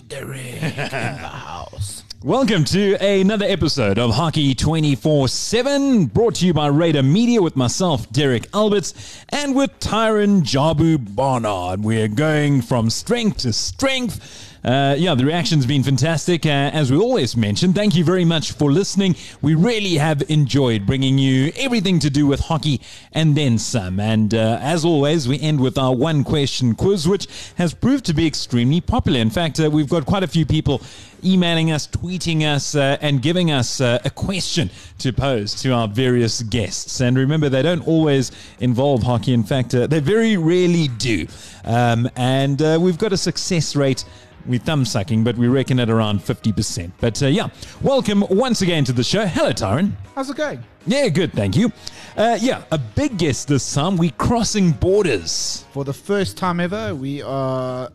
DJ Derek in the house. Welcome to another episode of Hockey 24 7, brought to you by Raider Media with myself, Derek Alberts, and with Tyron Jabu Barnard. We're going from strength to strength. Uh, yeah, the reaction's been fantastic. Uh, as we always mention, thank you very much for listening. We really have enjoyed bringing you everything to do with hockey and then some. And uh, as always, we end with our one question quiz, which has proved to be extremely popular. In fact, uh, we've got quite a few people emailing us, tweeting us, uh, and giving us uh, a question to pose to our various guests. And remember, they don't always involve hockey. In fact, uh, they very rarely do. Um, and uh, we've got a success rate. We're thumb sucking, but we reckon at around 50%. But uh, yeah, welcome once again to the show. Hello, Tyron. How's it going? Yeah, good, thank you. Uh, yeah, a big guest this time. We're crossing borders. For the first time ever, we are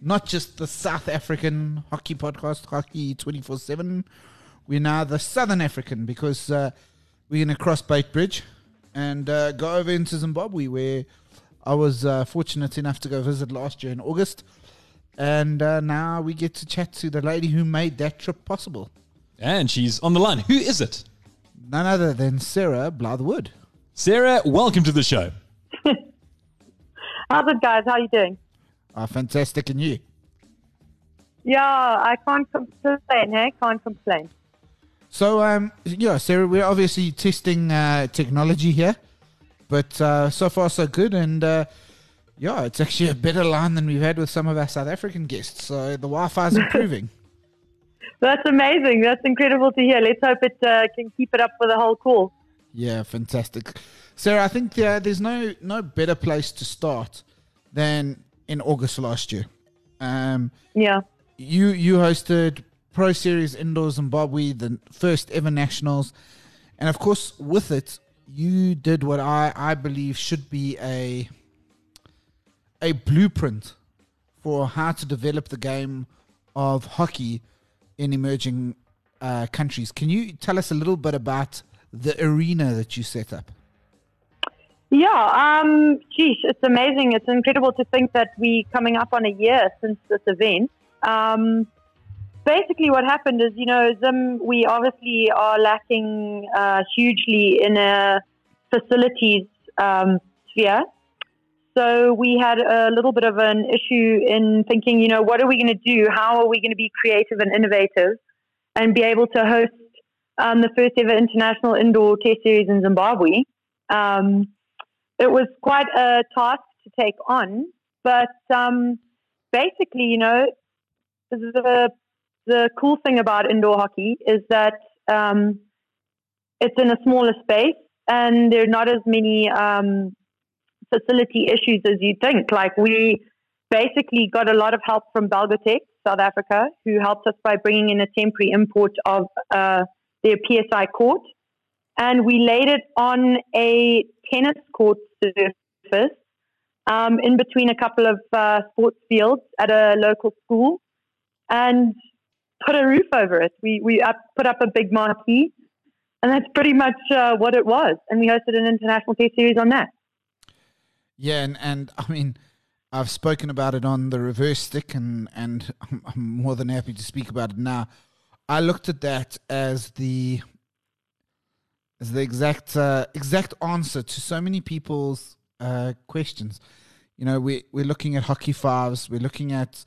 not just the South African hockey podcast, Hockey 24 7. We're now the Southern African because uh, we're going to cross Beitbridge and uh, go over into Zimbabwe, where I was uh, fortunate enough to go visit last year in August. And uh, now we get to chat to the lady who made that trip possible. And she's on the line. Who is it? None other than Sarah Blythewood. Sarah, welcome to the show. How's it, guys? How are you doing? Ah, fantastic. And you? Yeah, I can't complain. Hey, can't complain. So, um, yeah, Sarah, we're obviously testing uh, technology here, but uh, so far so good. And uh, yeah, it's actually a better line than we've had with some of our South African guests. So the Wi-Fi is improving. That's amazing. That's incredible to hear. Let's hope it uh, can keep it up for the whole call. Yeah, fantastic. Sarah, I think uh, there's no no better place to start than in August last year. Um, yeah. You you hosted Pro Series Indoor Zimbabwe, the first ever nationals, and of course with it, you did what I I believe should be a a blueprint for how to develop the game of hockey in emerging uh, countries. Can you tell us a little bit about the arena that you set up? Yeah, um, geez, it's amazing. It's incredible to think that we coming up on a year since this event. Um, basically, what happened is, you know, Zim, we obviously are lacking uh, hugely in a facilities um, sphere. So we had a little bit of an issue in thinking, you know, what are we going to do? How are we going to be creative and innovative and be able to host um, the first ever international indoor test series in Zimbabwe? Um, it was quite a task to take on, but um, basically, you know, the the cool thing about indoor hockey is that um, it's in a smaller space and there are not as many um, facility issues as you think. Like we basically got a lot of help from Belgotex, South Africa, who helped us by bringing in a temporary import of uh, their PSI court. And we laid it on a tennis court surface um, in between a couple of uh, sports fields at a local school and put a roof over it. We, we up, put up a big marquee, and that's pretty much uh, what it was. And we hosted an international test series on that. Yeah, and, and I mean, I've spoken about it on the reverse stick, and and I'm, I'm more than happy to speak about it now. I looked at that as the as the exact uh, exact answer to so many people's uh, questions. You know, we we're looking at hockey fives. We're looking at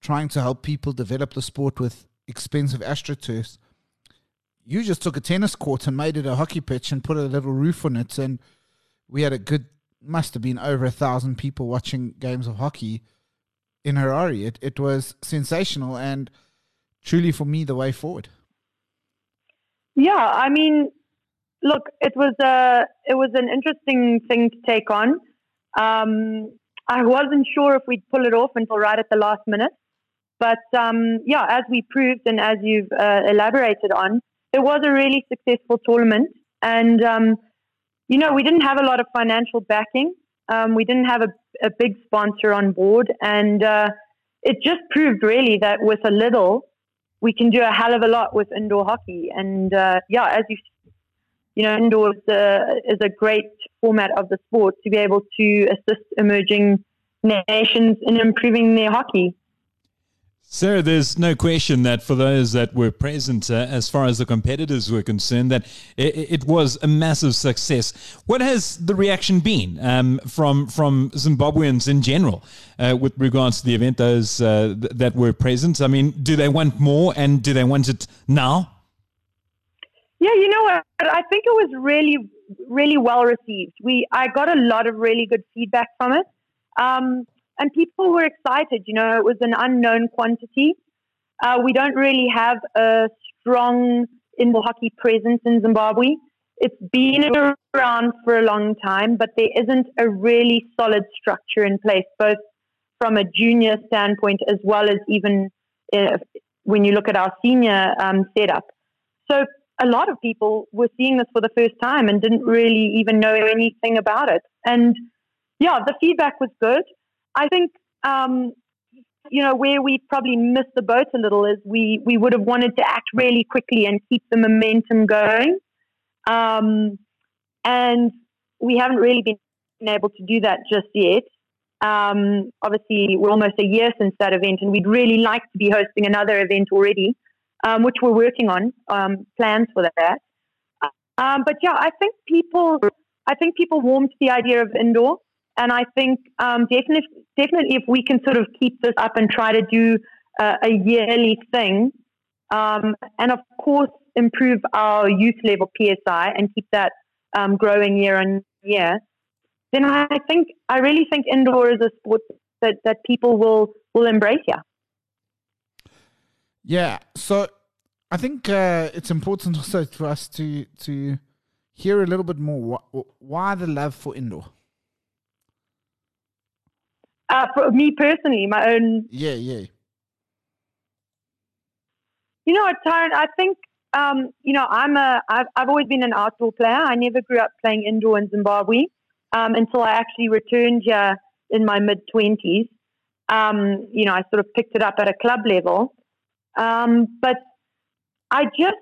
trying to help people develop the sport with expensive astroturfs. You just took a tennis court and made it a hockey pitch and put a little roof on it, and we had a good must have been over a thousand people watching games of hockey in Harare. It it was sensational and truly for me the way forward. Yeah, I mean, look, it was a it was an interesting thing to take on. Um, I wasn't sure if we'd pull it off until right at the last minute, but um, yeah, as we proved and as you've uh, elaborated on, it was a really successful tournament, and um, you know, we didn't have a lot of financial backing. Um, we didn't have a, a, big sponsor on board. And uh, it just proved really that with a little, we can do a hell of a lot with indoor hockey. And uh, yeah, as you you know, indoor is a, is a great format of the sport to be able to assist emerging nations in improving their hockey. Sarah, there's no question that for those that were present, uh, as far as the competitors were concerned, that it, it, was a massive success. What has the reaction been um, from from Zimbabweans in general uh, with regards to the event? Those uh, th- that were present. I mean, do they want more, and do they want it now? Yeah, you know what? I think it was really, really well received. We I got a lot of really good feedback from it. Um, and people were excited. You know, it was an unknown quantity. Uh, we don't really have a strong indoor hockey presence in Zimbabwe. It's been around for a long time, but there isn't a really solid structure in place, both from a junior standpoint as well as even uh, when you look at our senior um, setup. So a lot of people were seeing this for the first time and didn't really even know anything about it. And yeah, the feedback was good. I think, um, you know, where we probably missed the boat a little is we, we would have wanted to act really quickly and keep the momentum going. Um, and we haven't really been able to do that just yet. Um, obviously, we're almost a year since that event, and we'd really like to be hosting another event already, um, which we're working on um, plans for that. Um, but yeah, I think people, I think people warm to the idea of indoor. And I think um, definitely, definitely, if we can sort of keep this up and try to do uh, a yearly thing, um, and of course improve our youth level PSI and keep that um, growing year on year, then I think I really think indoor is a sport that, that people will will embrace. Yeah. Yeah. So I think uh, it's important also for us to to hear a little bit more wh- why the love for indoor. Uh, for me personally, my own. Yeah, yeah. You know what, Tyron? I think um, you know I'm a. I've, I've always been an outdoor player. I never grew up playing indoor in Zimbabwe um, until I actually returned here in my mid twenties. Um, you know, I sort of picked it up at a club level, um, but I just,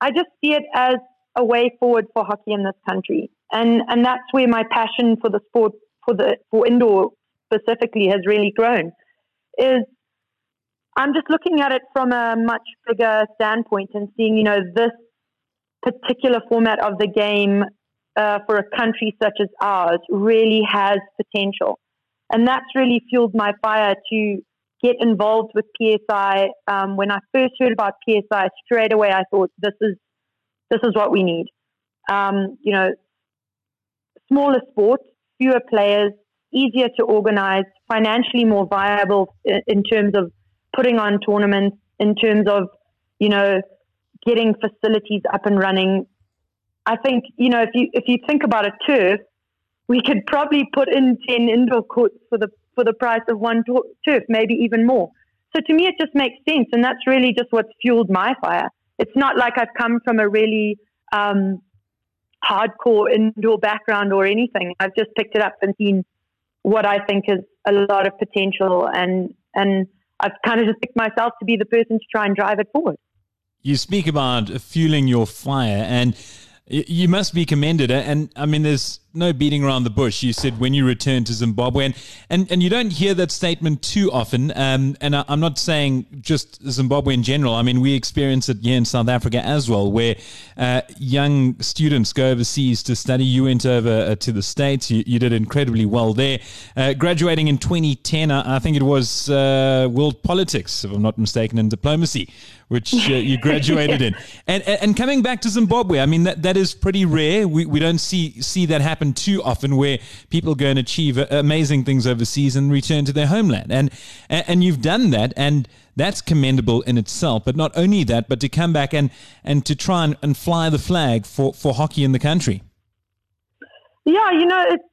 I just see it as a way forward for hockey in this country, and and that's where my passion for the sport for the for indoor specifically has really grown is I'm just looking at it from a much bigger standpoint and seeing, you know, this particular format of the game uh, for a country such as ours really has potential. And that's really fueled my fire to get involved with PSI. Um, when I first heard about PSI, straight away I thought this is this is what we need. Um, you know, smaller sports fewer players, easier to organize, financially more viable in terms of putting on tournaments, in terms of, you know, getting facilities up and running. I think, you know, if you if you think about a turf, we could probably put in 10 indoor courts for the for the price of one turf, maybe even more. So to me, it just makes sense, and that's really just what's fueled my fire. It's not like I've come from a really um, hardcore indoor background or anything. I've just picked it up and seen what I think is a lot of potential and and I've kind of just picked myself to be the person to try and drive it forward. You speak about fueling your fire and you must be commended. And I mean, there's no beating around the bush. You said when you return to Zimbabwe, and and, and you don't hear that statement too often. Um, and I, am not saying just Zimbabwe in general. I mean, we experience it here in South Africa as well, where uh, young students go overseas to study. You went over uh, to the States. You, you, did incredibly well there. Uh, graduating in 2010, I, I think it was uh, World Politics, if I'm not mistaken, in diplomacy, which uh, you graduated in. And, and coming back to Zimbabwe, I mean, that, that is pretty rare. We, we don't see, see that happen happen too often where people go and achieve amazing things overseas and return to their homeland. And, and you've done that. And that's commendable in itself. But not only that, but to come back and, and to try and, and fly the flag for, for hockey in the country. Yeah, you know, it's,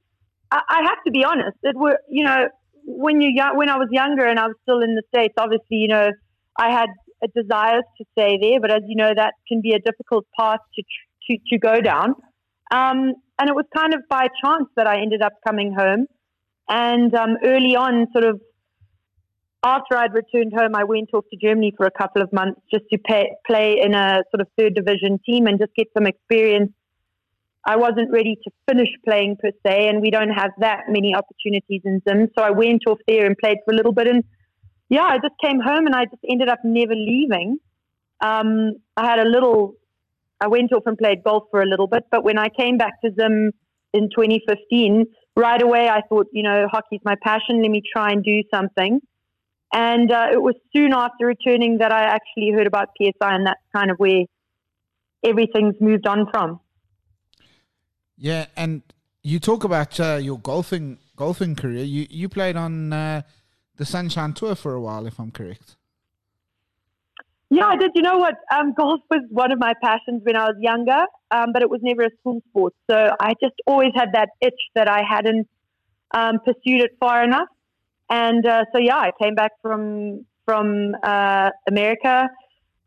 I have to be honest. It were, you know, when you when I was younger and I was still in the states, obviously, you know, I had a desire to stay there, but as you know, that can be a difficult path to to, to go down. Um, and it was kind of by chance that I ended up coming home. And um, early on, sort of after I'd returned home, I went off to Germany for a couple of months just to pay, play in a sort of third division team and just get some experience I wasn't ready to finish playing per se, and we don't have that many opportunities in Zim. So I went off there and played for a little bit, and yeah, I just came home and I just ended up never leaving. Um, I had a little, I went off and played golf for a little bit, but when I came back to Zim in 2015, right away I thought, you know, hockey's my passion. Let me try and do something. And uh, it was soon after returning that I actually heard about PSI, and that's kind of where everything's moved on from. Yeah, and you talk about uh, your golfing golfing career. You you played on uh, the Sunshine Tour for a while, if I'm correct. Yeah, I did. You know what? Um, golf was one of my passions when I was younger, um, but it was never a school sport. So I just always had that itch that I hadn't um, pursued it far enough. And uh, so yeah, I came back from from uh, America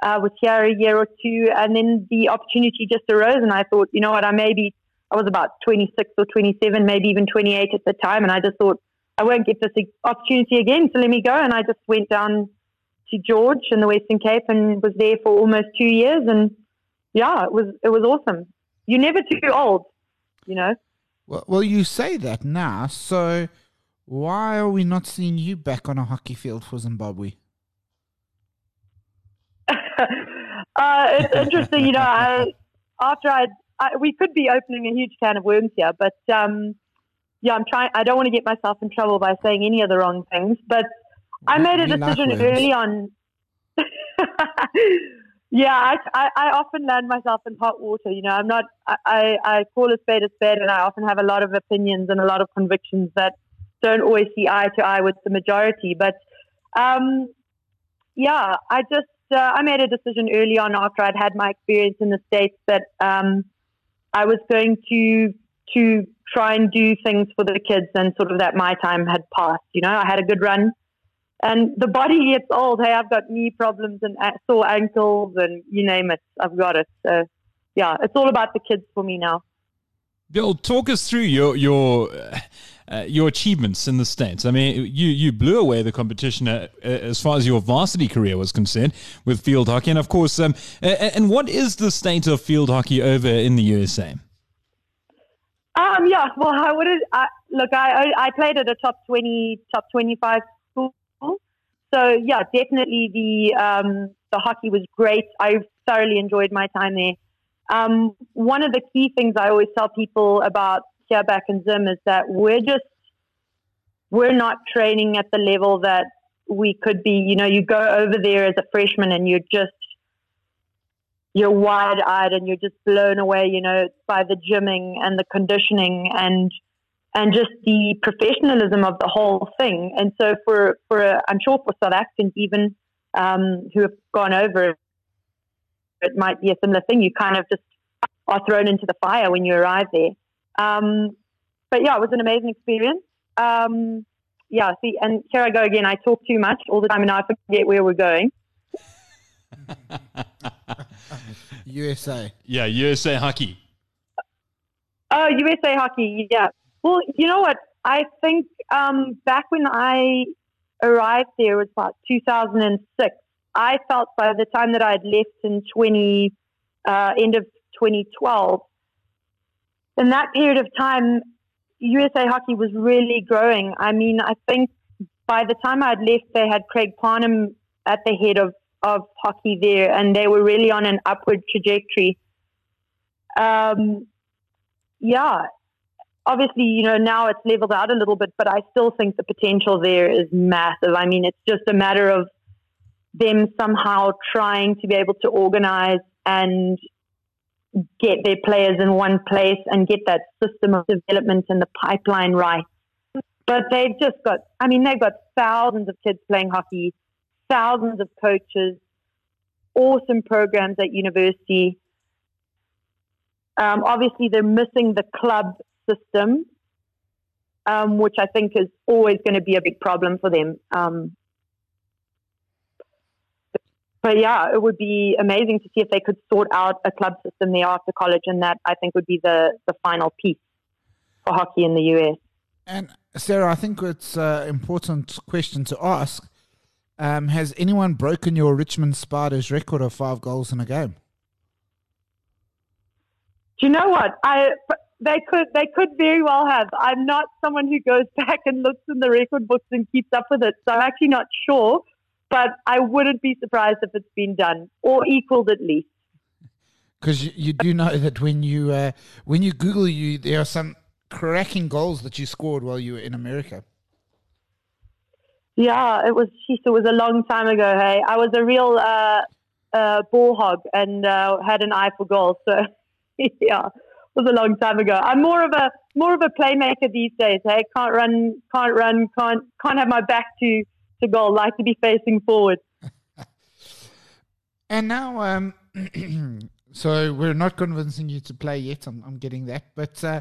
uh, was here a year or two, and then the opportunity just arose, and I thought, you know what, I maybe I was about 26 or 27, maybe even 28 at the time, and I just thought I won't get this opportunity again, so let me go, and I just went down to George in the Western Cape and was there for almost two years, and yeah, it was it was awesome. You're never too old, you know. Well, well, you say that now, so why are we not seeing you back on a hockey field for Zimbabwe? uh, it's interesting, you know. I, after I, I, we could be opening a huge can of worms here, but um, yeah, I'm trying. I don't want to get myself in trouble by saying any of the wrong things, but I made a decision early on. yeah, I, I, I, often land myself in hot water. You know, I'm not. I, I call a spade a spade, and I often have a lot of opinions and a lot of convictions that don't always see eye to eye with the majority. But um, yeah, I just uh, I made a decision early on after I'd had my experience in the states that um, I was going to to try and do things for the kids, and sort of that my time had passed. You know, I had a good run, and the body gets old. Hey, I've got knee problems and sore ankles, and you name it, I've got it. So, yeah, it's all about the kids for me now. Bill, talk us through your your uh, your achievements in the states. I mean, you you blew away the competition uh, uh, as far as your varsity career was concerned with field hockey, and of course, um, and what is the state of field hockey over in the USA? Um, yeah, well, I would I, look. I I played at a top twenty, top twenty-five school, so yeah, definitely the um, the hockey was great. I thoroughly enjoyed my time there. Um, one of the key things I always tell people about here back in Zim is that we're just we're not training at the level that we could be. You know, you go over there as a freshman and you're just you're wide eyed and you're just blown away, you know, by the gymming and the conditioning and and just the professionalism of the whole thing. And so for for i I'm sure for South Africans even um, who have gone over, it might be a similar thing. You kind of just are thrown into the fire when you arrive there. Um, but yeah, it was an amazing experience. Um, yeah, see, and here I go again. I talk too much all the time, and I forget where we're going. USA. Yeah, USA hockey. Oh, USA hockey. Yeah. Well, you know what? I think um, back when I arrived there was about 2006. I felt by the time that I had left in 20, uh, end of 2012, in that period of time, USA hockey was really growing. I mean, I think by the time I had left, they had Craig Parnham at the head of of hockey there, and they were really on an upward trajectory. Um, yeah, obviously, you know, now it's leveled out a little bit, but I still think the potential there is massive. I mean, it's just a matter of them somehow trying to be able to organize and get their players in one place and get that system of development and the pipeline right. But they've just got, I mean, they've got thousands of kids playing hockey thousands of coaches, awesome programs at university. Um, obviously, they're missing the club system, um, which I think is always going to be a big problem for them. Um, but yeah, it would be amazing to see if they could sort out a club system there after college, and that I think would be the the final piece for hockey in the US. And Sarah, I think it's an important question to ask um, has anyone broken your Richmond Spartans record of five goals in a game? Do you know what? I they could they could very well have. I'm not someone who goes back and looks in the record books and keeps up with it, so I'm actually not sure. But I wouldn't be surprised if it's been done or equaled at least. Because you, you, do know that when you uh, when you Google you, there are some cracking goals that you scored while you were in America. Yeah, it was. Geez, it was a long time ago. Hey, I was a real uh, uh, ball hog and uh, had an eye for goals. So yeah, was a long time ago. I'm more of a more of a playmaker these days. Hey, can't run, can't run, can't can't have my back to to goal. Like to be facing forward. and now, um, so we're not convincing you to play yet. I'm, I'm getting that, but uh,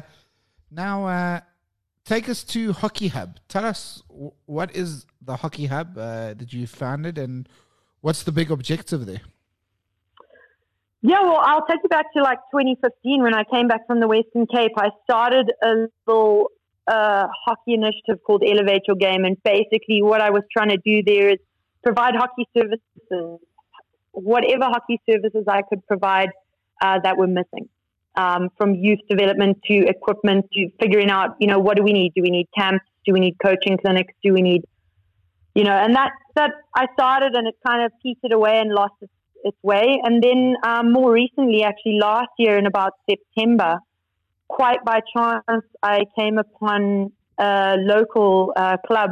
now uh, take us to Hockey Hub. Tell us what is the Hockey Hub uh, that you founded, and what's the big objective there. Yeah, well, I'll take you back to like 2015 when I came back from the Western Cape. I started a little uh, hockey initiative called Elevate Your Game, and basically what I was trying to do there is provide hockey services, whatever hockey services I could provide uh, that were missing, um, from youth development to equipment to figuring out, you know, what do we need? Do we need camps? Do we need coaching clinics? Do we need, you know, and that that I started and it kind of petered away and lost its its way. And then um, more recently, actually last year in about September, quite by chance, I came upon a local uh, club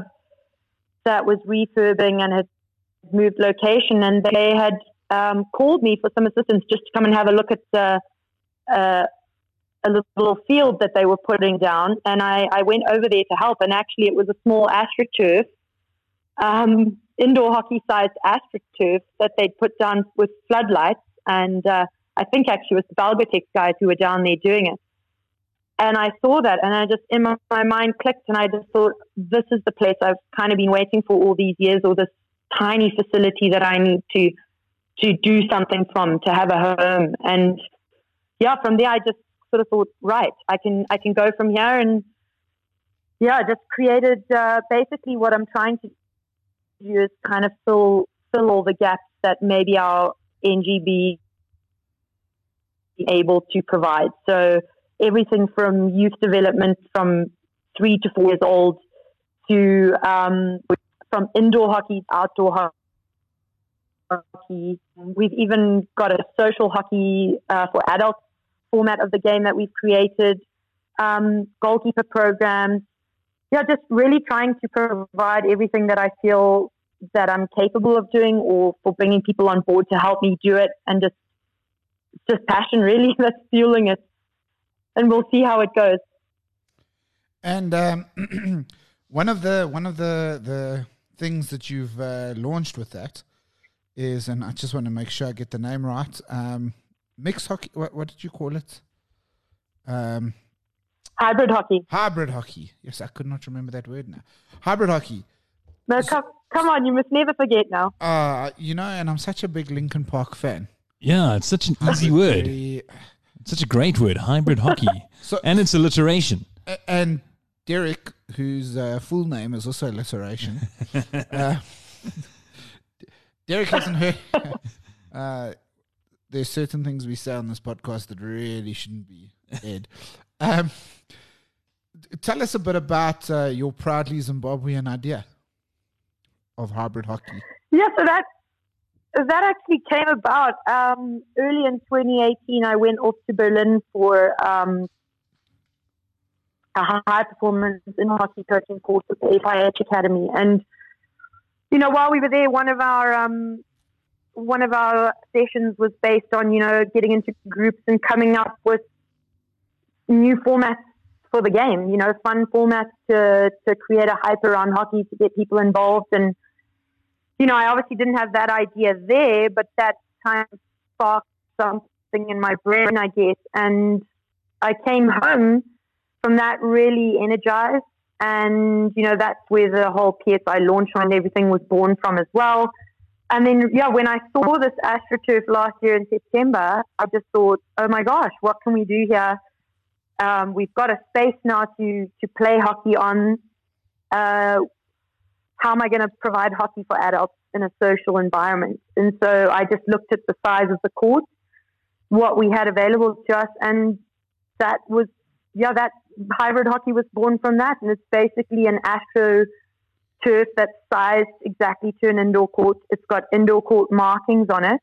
that was refurbing and had moved location, and they had um, called me for some assistance just to come and have a look at the, uh, a little field that they were putting down. And I, I went over there to help, and actually, it was a small astroturf. Um, indoor hockey sized astroturf that they'd put down with floodlights. And uh, I think actually it was the Belgotex guys who were down there doing it. And I saw that and I just, in my, my mind clicked and I just thought, this is the place I've kind of been waiting for all these years or this tiny facility that I need to, to do something from, to have a home. And yeah, from there I just sort of thought, right, I can, I can go from here and yeah, just created uh, basically what I'm trying to is kind of fill fill all the gaps that maybe our NGB be able to provide. So everything from youth development from three to four years old to um, from indoor hockey to outdoor hockey. We've even got a social hockey uh, for adults format of the game that we've created. Um, goalkeeper programs, yeah, just really trying to provide everything that I feel that I'm capable of doing, or for bringing people on board to help me do it, and just just passion really that's fueling it, and we'll see how it goes. And um, one of the one of the the things that you've uh, launched with that is, and I just want to make sure I get the name right. Um, mixed hockey. What, what did you call it? Um, Hybrid hockey. Hybrid hockey. Yes, I could not remember that word now. Hybrid hockey. No, come, come on, you must never forget now. Uh, you know, and I'm such a big Linkin Park fan. Yeah, it's such an easy word. Very, such a great word, hybrid hockey. So, and it's alliteration. And Derek, whose uh, full name is also alliteration, uh, Derek hasn't heard. Uh, there's certain things we say on this podcast that really shouldn't be aired. Um, tell us a bit about uh, your proudly Zimbabwean idea of hybrid hockey. Yeah, so that that actually came about um, early in 2018. I went off to Berlin for um, a high performance in hockey coaching course at the FIH Academy, and you know, while we were there, one of our um, one of our sessions was based on you know getting into groups and coming up with new formats for the game. You know, fun formats to to create a hype around hockey to get people involved. And you know, I obviously didn't have that idea there, but that kind of sparked something in my brain, I guess. And I came home from that really energized. And, you know, that's where the whole PSI launch and everything was born from as well. And then, yeah, when I saw this AstroTurf last year in September, I just thought, oh my gosh, what can we do here? Um, we've got a space now to to play hockey on. Uh, how am I going to provide hockey for adults in a social environment? And so I just looked at the size of the court, what we had available to us, and that was yeah that hybrid hockey was born from that, and it's basically an astro turf that's sized exactly to an indoor court. It's got indoor court markings on it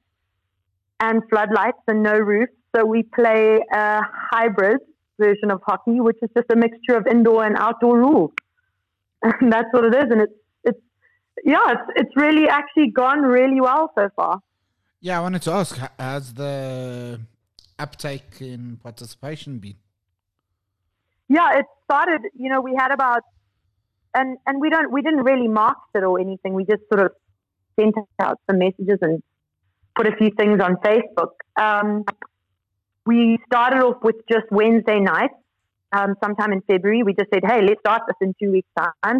and floodlights and no roof. So we play a hybrid version of hockey, which is just a mixture of indoor and outdoor rules. And that's what it is. And it's, it's, yeah, it's, it's really actually gone really well so far. Yeah, I wanted to ask, has the uptake in participation been? Yeah, it started, you know, we had about and and we don't we didn't really market it or anything. We just sort of sent out some messages and put a few things on Facebook. Um, we started off with just Wednesday nights, um, sometime in February. We just said, "Hey, let's start this in two weeks' time."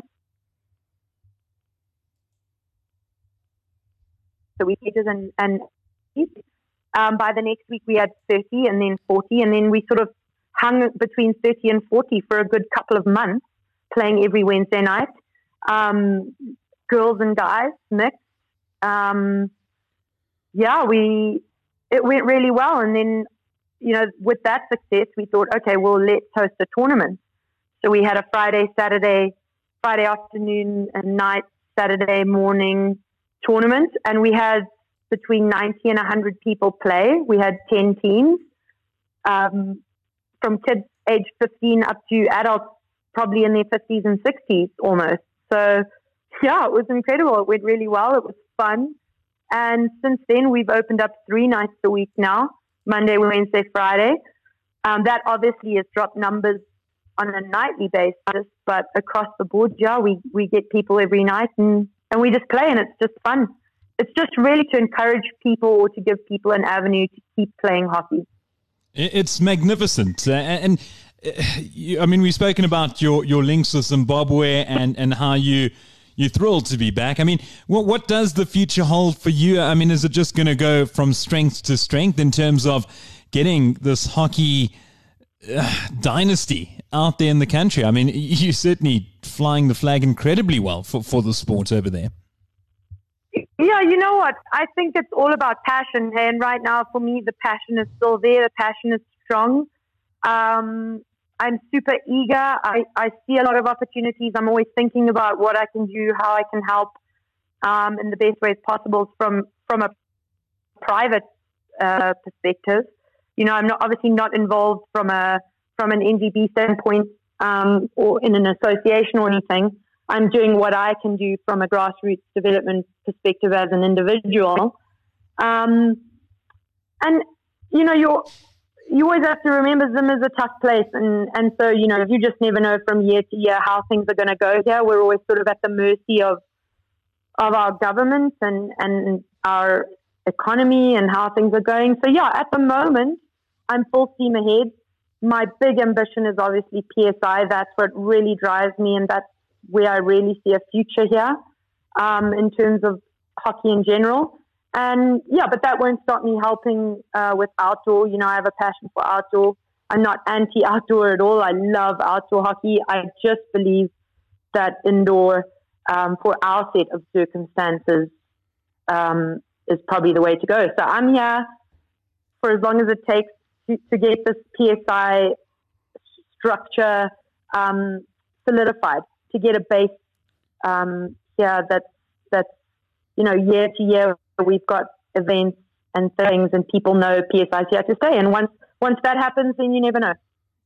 So we pages and and um, by the next week we had 30 and then 40 and then we sort of hung between 30 and 40 for a good couple of months playing every Wednesday night. Um, girls and guys mixed. Um, yeah, we it went really well, and then you know with that success, we thought, okay, well let's host a tournament. So we had a Friday, Saturday, Friday afternoon and night, Saturday morning tournament, and we had between 90 and 100 people play. We had 10 teams um, from kids age 15 up to adults probably in their 50s and 60s almost. So, yeah, it was incredible. It went really well. It was fun. And since then, we've opened up three nights a week now Monday, Wednesday, Friday. Um, that obviously has dropped numbers on a nightly basis, but across the board, yeah, we, we get people every night and, and we just play and it's just fun. It's just really to encourage people or to give people an avenue to keep playing hockey. It's magnificent. Uh, and I mean, we've spoken about your, your links with Zimbabwe and, and how you you're thrilled to be back. I mean, what what does the future hold for you? I mean, is it just going to go from strength to strength in terms of getting this hockey uh, dynasty out there in the country? I mean, you're certainly flying the flag incredibly well for, for the sport over there. Yeah, you know what? I think it's all about passion. And right now, for me, the passion is still there. The passion is strong. Um, I'm super eager. I, I see a lot of opportunities. I'm always thinking about what I can do, how I can help um, in the best ways possible from from a private uh, perspective. You know, I'm not obviously not involved from a from an NGB standpoint um, or in an association or anything. I'm doing what I can do from a grassroots development perspective as an individual. Um, and you know, you're you always have to remember Zim is a tough place, and and so you know you just never know from year to year how things are going to go here. We're always sort of at the mercy of of our government and and our economy and how things are going. So yeah, at the moment, I'm full steam ahead. My big ambition is obviously PSI. That's what really drives me, and that's where I really see a future here um, in terms of hockey in general. And yeah, but that won't stop me helping uh, with outdoor. You know, I have a passion for outdoor. I'm not anti outdoor at all. I love outdoor hockey. I just believe that indoor, um, for our set of circumstances, um, is probably the way to go. So I'm here for as long as it takes to, to get this PSI structure um, solidified, to get a base um, here that's, that's, you know, year to year we've got events and things, and people know here to stay. And once once that happens, then you never know.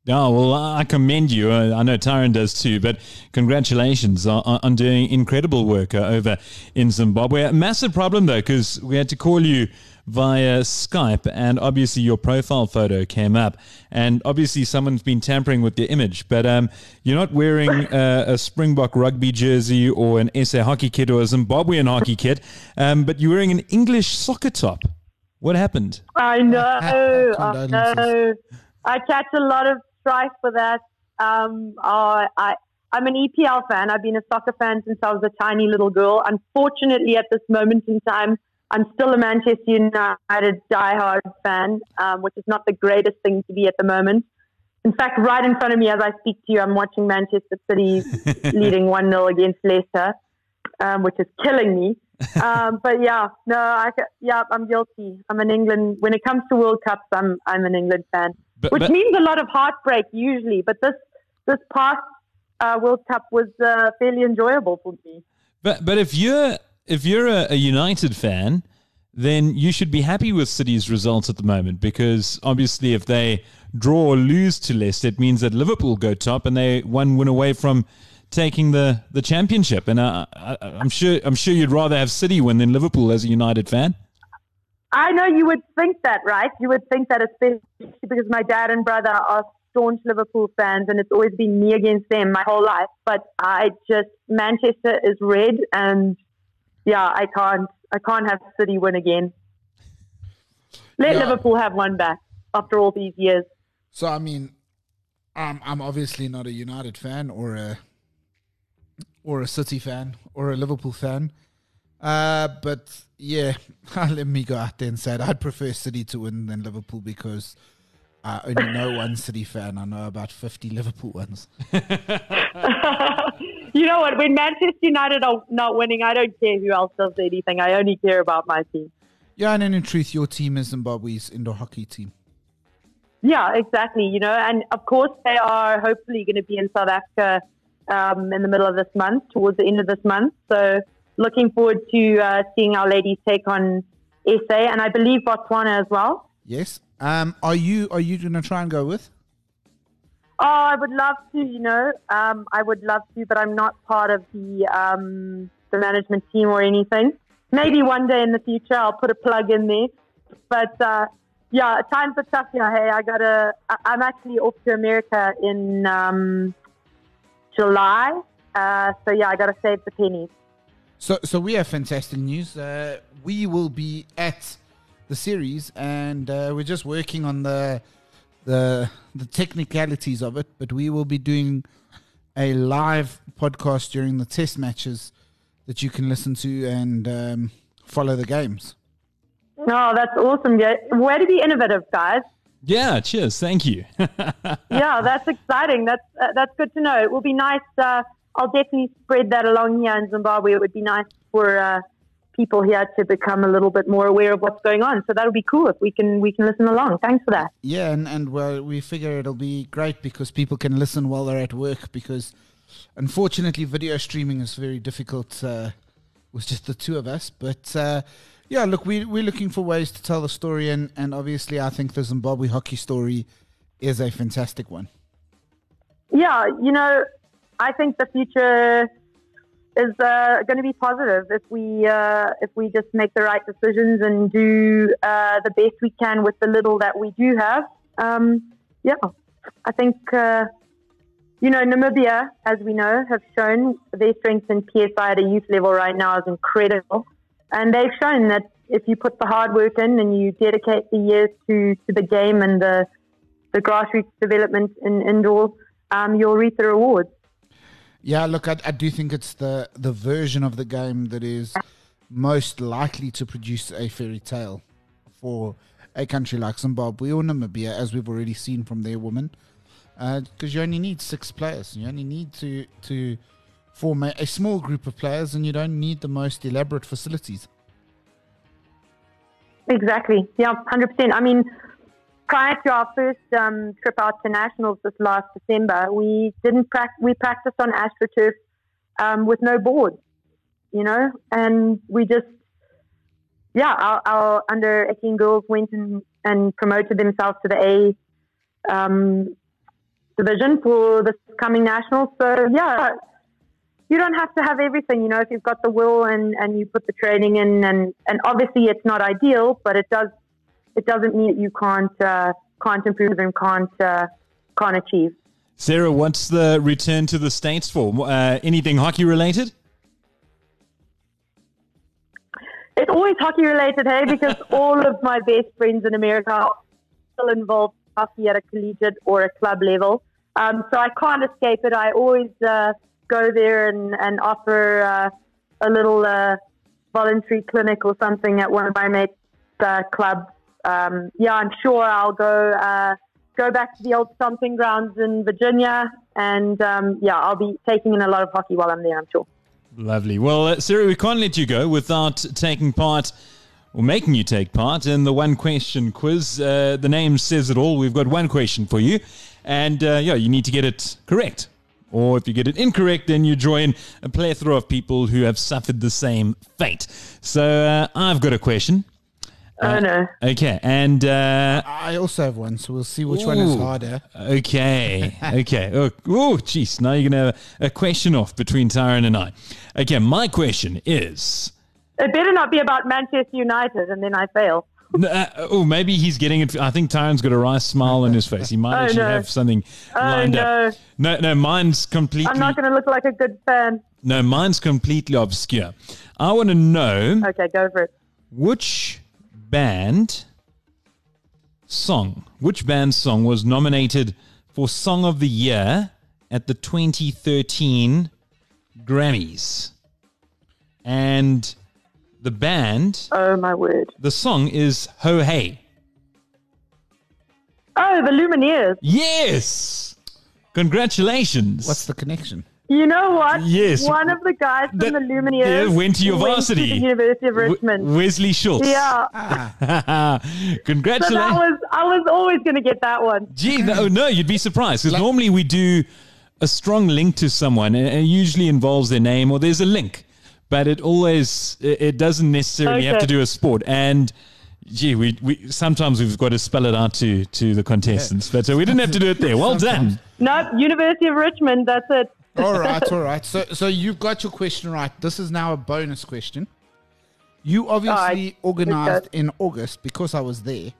Oh, well, I commend you. I know Tyron does too, but congratulations on, on doing incredible work uh, over in Zimbabwe. Massive problem, though, because we had to call you via Skype, and obviously your profile photo came up, and obviously someone's been tampering with your image. But um, you're not wearing uh, a Springbok rugby jersey or an SA hockey kit or a Zimbabwean hockey kit, um, but you're wearing an English soccer top. What happened? I know. I know. I catch a lot of strife for that. Um, oh, I, I'm an EPL fan. I've been a soccer fan since I was a tiny little girl. Unfortunately, at this moment in time, I'm still a Manchester United diehard fan, um, which is not the greatest thing to be at the moment. In fact, right in front of me as I speak to you, I'm watching Manchester City leading 1 0 against Leicester, um, which is killing me. Um, but yeah, no, I, yeah, I'm guilty. I'm an England. When it comes to World Cups, I'm I'm an England fan. But, which but- means a lot of heartbreak usually. But this this past uh, World Cup was uh, fairly enjoyable for me. But but if you're if you're a, a United fan, then you should be happy with City's results at the moment because obviously if they draw or lose to Leicester, it means that Liverpool go top and they one win away from taking the, the championship. And uh, I, I'm sure I'm sure you'd rather have City win than Liverpool as a United fan. I know you would think that, right? You would think that, especially because my dad and brother are staunch Liverpool fans, and it's always been me against them my whole life. But I just Manchester is red, and yeah, I can't, I can't have City win again. Let Yeah. Liverpool have one back after all these years. So I mean, I'm I'm obviously not a United fan or a or a City fan or a Liverpool fan. Uh, but yeah, let me go out there and say it. I'd prefer City to win than Liverpool because I only know one City fan. I know about fifty Liverpool ones. you know what? When Manchester United are not winning, I don't care who else does anything. I only care about my team. Yeah, and then in truth, your team is Zimbabwe's indoor hockey team. Yeah, exactly. You know, and of course they are hopefully going to be in South Africa um, in the middle of this month, towards the end of this month. So looking forward to uh, seeing our ladies take on SA and I believe Botswana as well. Yes. Um, are you are you going to try and go with? Oh, I would love to. You know, um, I would love to, but I'm not part of the um, the management team or anything. Maybe one day in the future I'll put a plug in there. But uh, yeah, times are tough. Yeah, hey, I gotta. I- I'm actually off to America in um, July. Uh, so yeah, I gotta save the pennies. So, so we have fantastic news. Uh, we will be at the series, and uh, we're just working on the the the technicalities of it. But we will be doing a live podcast during the test matches that you can listen to and um, follow the games. No, that's awesome. Yeah, way to be innovative, guys. Yeah, cheers. Thank you. yeah, that's exciting. That's uh, that's good to know. It will be nice. Uh, I'll definitely spread that along here in Zimbabwe. It would be nice for uh, people here to become a little bit more aware of what's going on. So that'll be cool if we can we can listen along. Thanks for that. Yeah, and and well, we figure it'll be great because people can listen while they're at work. Because unfortunately, video streaming is very difficult uh, with just the two of us. But uh, yeah, look, we we're looking for ways to tell the story, and and obviously, I think the Zimbabwe hockey story is a fantastic one. Yeah, you know, I think the future is uh, going to be positive if we uh, if we just make the right decisions and do uh, the best we can with the little that we do have. Um, yeah, I think uh, you know Namibia, as we know, have shown their strength in PSI at a youth level right now is incredible, and they've shown that if you put the hard work in and you dedicate the years to, to the game and the the grassroots development in indoor, um, you'll reap the rewards. Yeah, look, I, I do think it's the the version of the game that is most likely to produce a fairy tale for a country like Zimbabwe or Namibia, as we've already seen from their women. Because uh, you only need six players, you only need to to form a, a small group of players, and you don't need the most elaborate facilities. Exactly. Yeah, hundred percent. I mean, prior to our first um, trip out to nationals this last December, we didn't prac- we practiced on astroturf um, with no boards, you know, and we just yeah, our, our under 18 girls went and, and promoted themselves to the A um, division for this coming nationals. So yeah, you don't have to have everything, you know, if you've got the will and, and you put the training in and, and obviously it's not ideal, but it does it doesn't mean that you can't uh, can't improve and can't uh, can't achieve. Sarah, what's the return to the States for? Uh, anything hockey related? It's always hockey related, hey, because all of my best friends in America are still involved in hockey at a collegiate or a club level. Um, so I can't escape it. I always uh, go there and, and offer uh, a little uh, voluntary clinic or something at one of my mates' uh, clubs. Um, yeah, I'm sure I'll go uh, go back to the old stomping grounds in Virginia, and um, yeah, I'll be taking in a lot of hockey while I'm there. I'm sure. Lovely. Well, uh, Sarah, we can't let you go without taking part or making you take part in the one question quiz. Uh, the name says it all. We've got one question for you, and uh, yeah, you need to get it correct. Or if you get it incorrect, then you join a plethora of people who have suffered the same fate. So uh, I've got a question. Oh no. Okay, and uh, I also have one, so we'll see which one is harder. Okay. Okay. Oh, jeez. Now you're going to have a question off between Tyron and I. Okay. My question is. It better not be about Manchester United, and then I fail. Uh, oh, maybe he's getting it. I think Tyron's got a wry smile on his face. He might Oh, actually no. have something Oh lined no. up. No, no, mine's completely. I'm not going to look like a good fan. no, mine's completely obscure. I want to know Okay, go for it. which band song, which band song was nominated for Song of the Year at the 2013 Grammys? And the band, Oh my word. the song is Ho Hey. Oh, the Lumineers. Yes! Congratulations. What's the connection? You know what? Yes. One of the guys from That- the Lumineers yeah, went to your varsity. the University of W- Richmond. Wesley Schultz. yeah. So that Congratulations. was I was always going to get that one. Gee, no, oh, no, you'd be surprised because normally we do a strong link to someone, and it usually involves their name or there's a link, but it always it it doesn't necessarily have to do a sport. And gee, we, we sometimes we've got to spell it out to to the contestants, but so we didn't have to do it there. Well done. Nope, University of Richmond. That's it. All right, all right. So, so you've got your question right. This is now a bonus question. You obviously right. organized in August because I was there.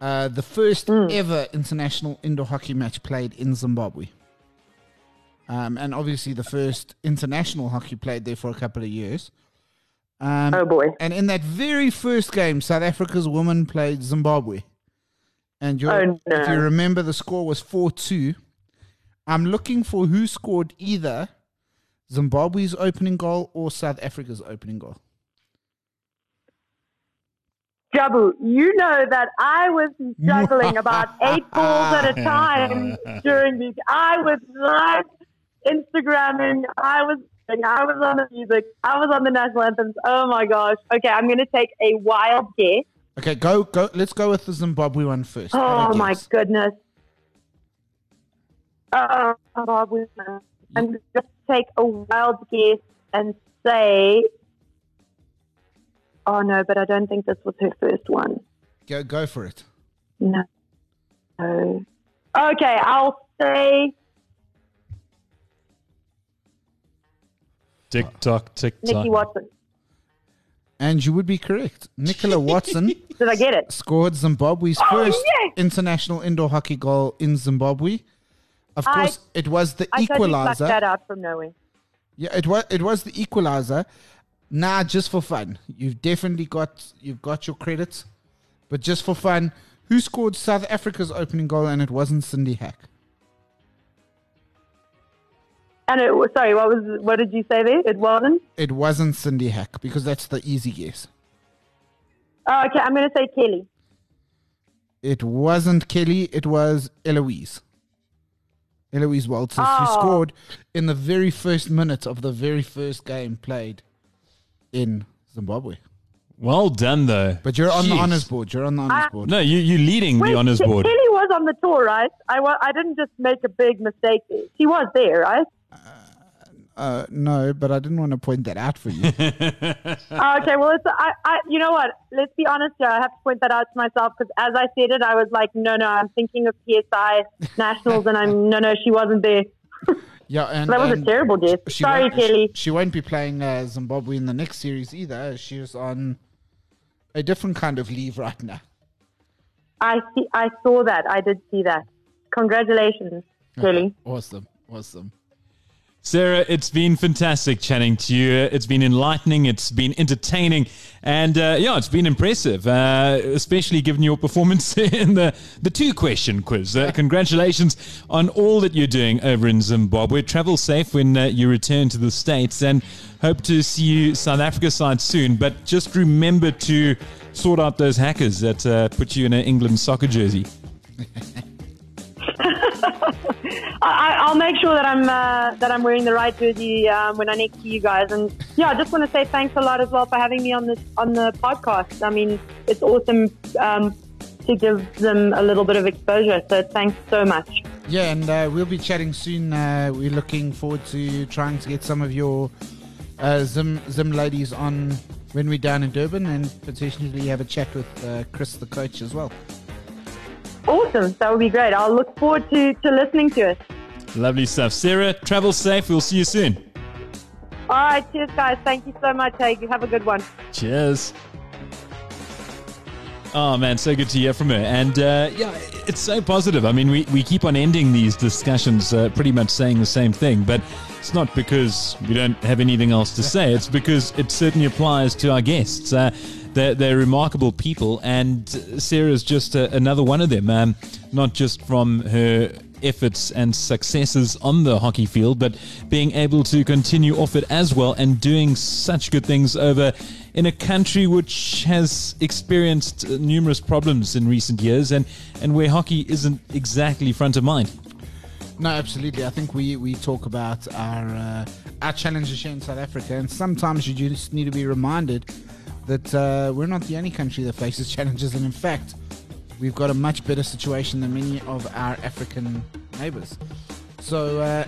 Uh, the first Hmm. ever international indoor hockey match played in Zimbabwe. Um, and obviously the first international hockey played there for a couple of years. Um, Oh boy. And in that very first game, South Africa's women played Zimbabwe. And Oh, no. if you remember, the score was 4 2. I'm looking for who scored either Zimbabwe's opening goal or South Africa's opening goal. Jabu, you know that I was juggling about eight balls at a time during these. I was live Instagramming. I was I was on the music. I was on the national anthems. Oh my gosh. Okay, I'm going to take a wild guess. Okay, go go. Let's go with the Zimbabwe one first. Oh my goodness. Uh, Zimbabwe. I'm going to take a wild guess and say. Oh no, but I don't think this was her first one. Go go for it. No. No. Okay, I'll say Tick tock, tick Nikki tock. Watson. And you would be correct. Nicola Watson Did I get it? scored Zimbabwe's Oh, first yes! international indoor hockey goal in Zimbabwe. Of I- course, it was the I equalizer. that out from nowhere. Yeah, it was it was the equalizer. Nah, just for fun. You've definitely got you've got your credits, but just for fun, who scored South Africa's opening goal and it wasn't Cindy Hack? And it was sorry, what was what did you say there? It wasn't. It wasn't Cindy Hack because that's the easy guess. Oh, okay, I'm going to say Kelly. It wasn't Kelly. It was Eloise. Eloise Walters, who Oh. scored in the very first minute of the very first game played in Zimbabwe. Well done, though. But you're on the Jeez. honors board. You're on the honors Ah. board. No, you, you're leading Wait, the honors Ke- board. Kelly was on the tour, right? I I didn't just make a big mistake there. She was there, right? Uh, no, but I didn't want to point that out for you. Oh, okay, well, it's I, I, you know what? Let's be honest here. I have to point that out to myself because as I said it, I was like, no, no, I'm thinking of PSI nationals, and I'm no, no, she wasn't there. yeah, and That was a terrible guess. she Sorry, Kelly. She, she won't be playing uh, Zimbabwe in the next series either. She's on a different kind of leave right now. I see. I saw that. I did see that. Congratulations, Kelly. Awesome, awesome. Sarah, it's been fantastic chatting to you. It's been enlightening. It's been entertaining. And uh, yeah, it's been impressive, uh, especially given your performance in the, the two question quiz. Uh, congratulations on all that you're doing over in Zimbabwe. Travel safe when uh, you return to the States and hope to see you South Africa side soon. But just remember to sort out those hackers that uh, put you in an England soccer jersey. I, I'll make sure that I'm uh, that I'm wearing the right jersey um, when I next see you guys. And yeah, I just want to say thanks a lot as well for having me on this on the podcast. I mean, it's awesome um, to give them a little bit of exposure. So thanks so much. Yeah, and uh, we'll be chatting soon. Uh, we're looking forward to trying to get some of your uh, Zim Zim ladies on when we're down in Durban, and potentially have a chat with uh, Chris, the coach, as well. Awesome. That would be great. I'll look forward to, to listening to it. Lovely stuff. Sarah, travel safe. We'll see you soon. All right. Cheers, guys. Thank you so much. Hey, have a good one. Cheers. Oh man, so good to hear from her. And uh, yeah, it's so positive. I mean, we, we keep on ending these discussions uh, pretty much saying the same thing, but it's not because we don't have anything else to say. It's because it certainly applies to our guests. Uh, they're, they're remarkable people, and Sarah's just a, another one of them. Um, not just from her efforts and successes on the hockey field, but being able to continue off it as well and doing such good things over in a country which has experienced numerous problems in recent years and, and where hockey isn't exactly front of mind. No, absolutely. I think we, we talk about our uh, our challenges here in South Africa, and sometimes you just need to be reminded that uh, we're not the only country that faces challenges, and in fact, we've got a much better situation than many of our African neighbors. So uh,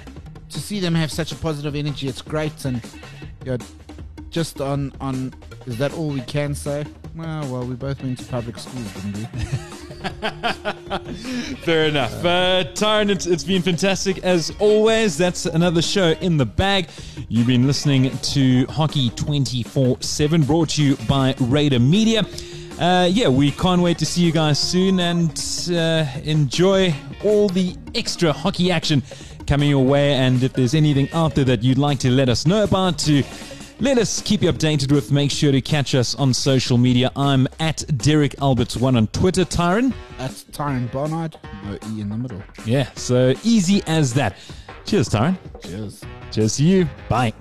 to see them have such a positive energy, it's great, and you know, just on on is that all we can say? Well, well, we both went to public schools, didn't we? Fair enough. Uh, Tyron, it's, it's been fantastic as always. That's another show in the bag. You've been listening to Hockey 24 7, brought to you by Raider Media. Uh, yeah, we can't wait to see you guys soon and uh, enjoy all the extra hockey action coming your way. And if there's anything out there that you'd like to let us know about, to let us keep you updated with. Make sure to catch us on social media. I'm at Derek Alberts1 on Twitter. Tyron? At Tyron Barnard, no E in the middle. Yeah, so easy as that. Cheers, Tyron. Cheers. Cheers to you. Bye.